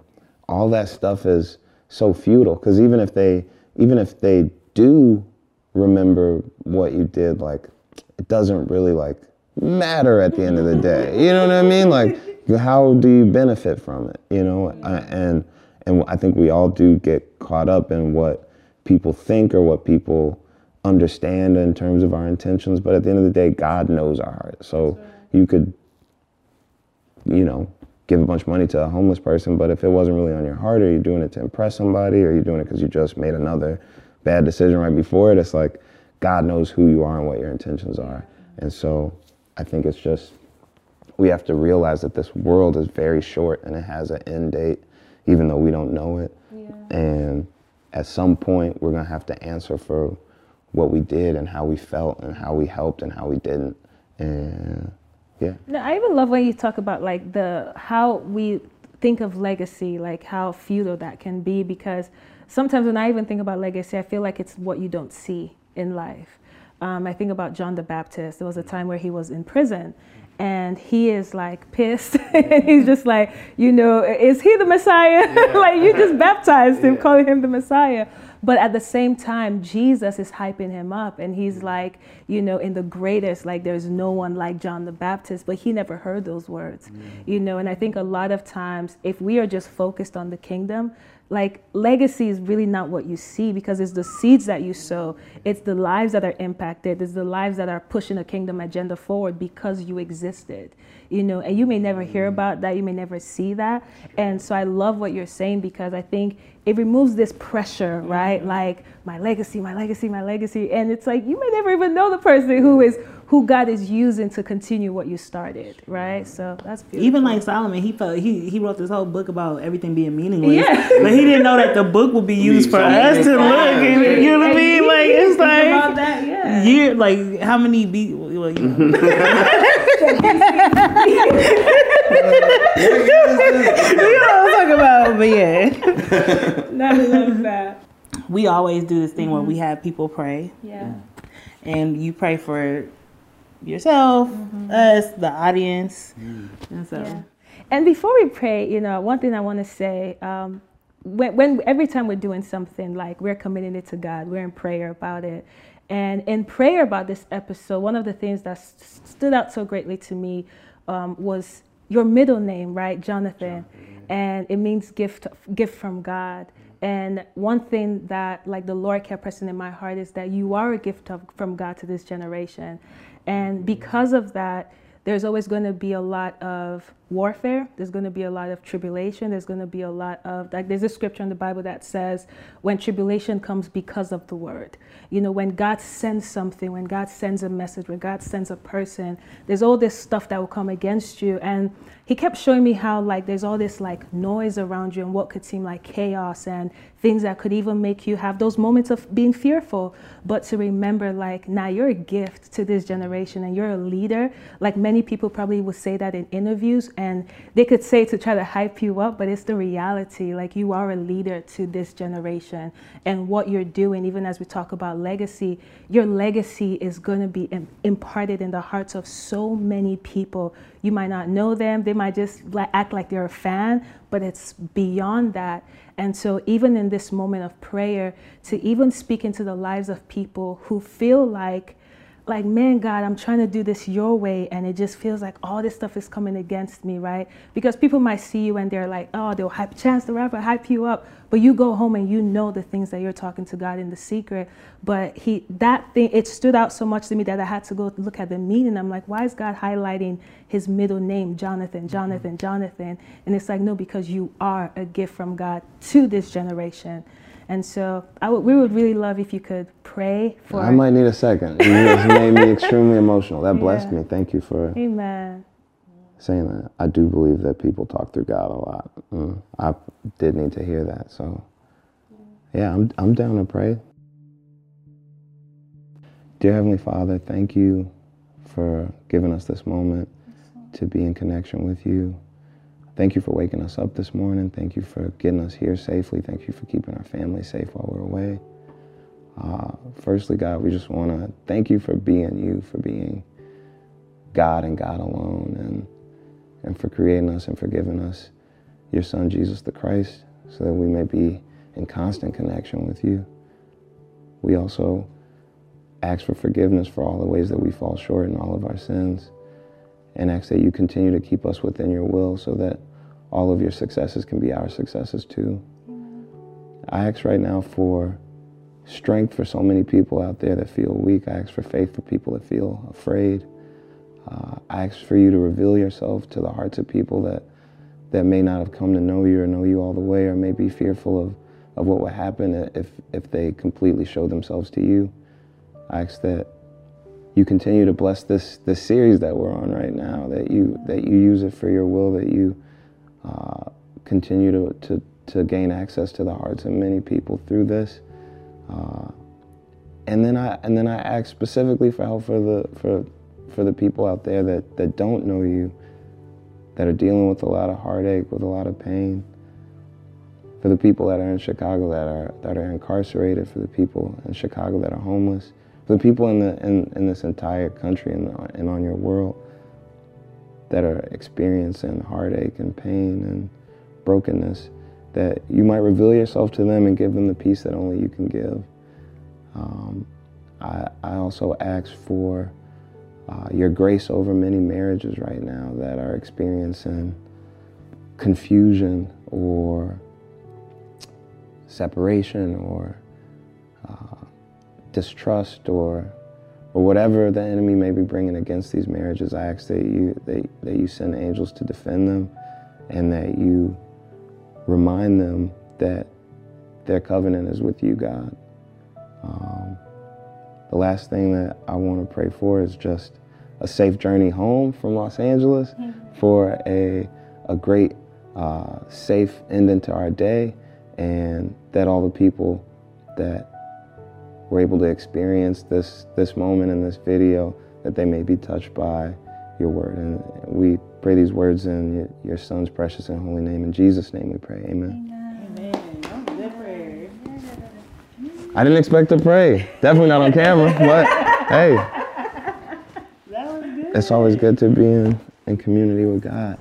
all that stuff is so futile because even if they even if they do remember what you did, like it doesn't really like matter at the end of the day. You know what I mean? Like how do you benefit from it? You know, and and I think we all do get caught up in what people think or what people understand in terms of our intentions. But at the end of the day, God knows our heart. So you could, you know, give a bunch of money to a homeless person, but if it wasn't really on your heart, or you're doing it to impress somebody, or you're doing it because you just made another bad decision right before it, it's like God knows who you are and what your intentions are. And so I think it's just we have to realize that this world is very short and it has an end date, even though we don't know it. Yeah. And at some point, we're gonna have to answer for what we did and how we felt and how we helped and how we didn't. And yeah. No, I even love when you talk about like the how we think of legacy, like how futile that can be because sometimes when I even think about legacy, I feel like it's what you don't see in life. Um, I think about John the Baptist. There was a time where he was in prison and he is like pissed. He's just like, you know, is he the Messiah? Yeah. like you just baptized him, yeah. calling him the Messiah. But at the same time, Jesus is hyping him up, and he's mm-hmm. like, you know, in the greatest, like, there's no one like John the Baptist, but he never heard those words, you know. And I think a lot of times, if we are just focused on the kingdom, like legacy is really not what you see because it's the seeds that you sow it's the lives that are impacted it's the lives that are pushing the kingdom agenda forward because you existed you know and you may never hear mm. about that you may never see that and so i love what you're saying because i think it removes this pressure, right? Mm-hmm. Like my legacy, my legacy, my legacy. And it's like you may never even know the person who is who God is using to continue what you started, right? So that's beautiful. Even like Solomon, he felt he he wrote this whole book about everything being meaningless. Yeah. but he didn't know that the book would be used for us to look. And, you know what I mean? Like it's like about that, yeah. year like how many be well, you know. you know what I'm talking about, but yeah. Not love that. We always do this thing mm-hmm. where we have people pray. Yeah. And you pray for yourself, mm-hmm. us, the audience. Mm. And so yeah. And before we pray, you know, one thing I want to say, um, when, when every time we're doing something like we're committing it to God, we're in prayer about it. And in prayer about this episode, one of the things that st- stood out so greatly to me um, was your middle name, right, Jonathan, and it means gift, gift from God. And one thing that, like, the Lord kept pressing in my heart is that you are a gift of, from God to this generation, and because of that, there's always going to be a lot of warfare. There's going to be a lot of tribulation. There's going to be a lot of, like, there's a scripture in the Bible that says, when tribulation comes because of the word. You know, when God sends something, when God sends a message, when God sends a person, there's all this stuff that will come against you. And he kept showing me how like there's all this like noise around you and what could seem like chaos and things that could even make you have those moments of being fearful but to remember like now you're a gift to this generation and you're a leader like many people probably would say that in interviews and they could say to try to hype you up, but it's the reality. Like you are a leader to this generation, and what you're doing, even as we talk about legacy, your legacy is going to be imparted in the hearts of so many people. You might not know them, they might just act like they're a fan, but it's beyond that. And so, even in this moment of prayer, to even speak into the lives of people who feel like like, man, God, I'm trying to do this your way, and it just feels like all this stuff is coming against me, right? Because people might see you and they're like, oh, they'll hype Chance the Rapper, hype you up, but you go home and you know the things that you're talking to God in the secret. But he, that thing, it stood out so much to me that I had to go look at the meaning. I'm like, why is God highlighting his middle name, Jonathan, mm-hmm. Jonathan, Jonathan? And it's like, no, because you are a gift from God to this generation. And so we would really love if you could pray for. I might need a second. You just made me extremely emotional. That blessed yeah. me. Thank you for Amen. saying that. I do believe that people talk through God a lot. Mm, I did need to hear that. So, yeah, I'm, I'm down to pray. Dear Heavenly Father, thank you for giving us this moment to be in connection with you. Thank you for waking us up this morning. Thank you for getting us here safely. Thank you for keeping our family safe while we're away. Uh, firstly, God, we just want to thank you for being you, for being God and God alone, and, and for creating us and forgiving us your Son, Jesus the Christ, so that we may be in constant connection with you. We also ask for forgiveness for all the ways that we fall short in all of our sins and ask that you continue to keep us within your will so that all of your successes can be our successes too. I ask right now for strength for so many people out there that feel weak. I ask for faith for people that feel afraid. Uh, I ask for you to reveal yourself to the hearts of people that, that may not have come to know you or know you all the way or may be fearful of, of what would happen if, if they completely show themselves to you. I ask that you continue to bless this this series that we're on right now. That you that you use it for your will. That you uh, continue to, to to gain access to the hearts of many people through this. Uh, and then I and then I ask specifically for help for the for for the people out there that, that don't know you, that are dealing with a lot of heartache, with a lot of pain. For the people that are in Chicago that are that are incarcerated, for the people in Chicago that are homeless, the people in, the, in, in this entire country and, and on your world that are experiencing heartache and pain and brokenness, that you might reveal yourself to them and give them the peace that only you can give. Um, I, I, also ask for uh, your grace over many marriages right now that are experiencing confusion or separation or uh, distrust or or whatever the enemy may be bringing against these marriages, I ask that you that, that you send angels to defend them, and that you remind them that their covenant is with you, God. Um, the last thing that I want to pray for is just a safe journey home from Los Angeles, mm-hmm. for a a great, uh, safe ending to our day, and that all the people that were able to experience this, this moment in this video, that they may be touched by your word. And we pray these words in your, your son's precious and holy name. In Jesus' name we pray. Amen. I didn't expect to pray. Definitely not on camera, but hey. It's always good to be in, in community with God.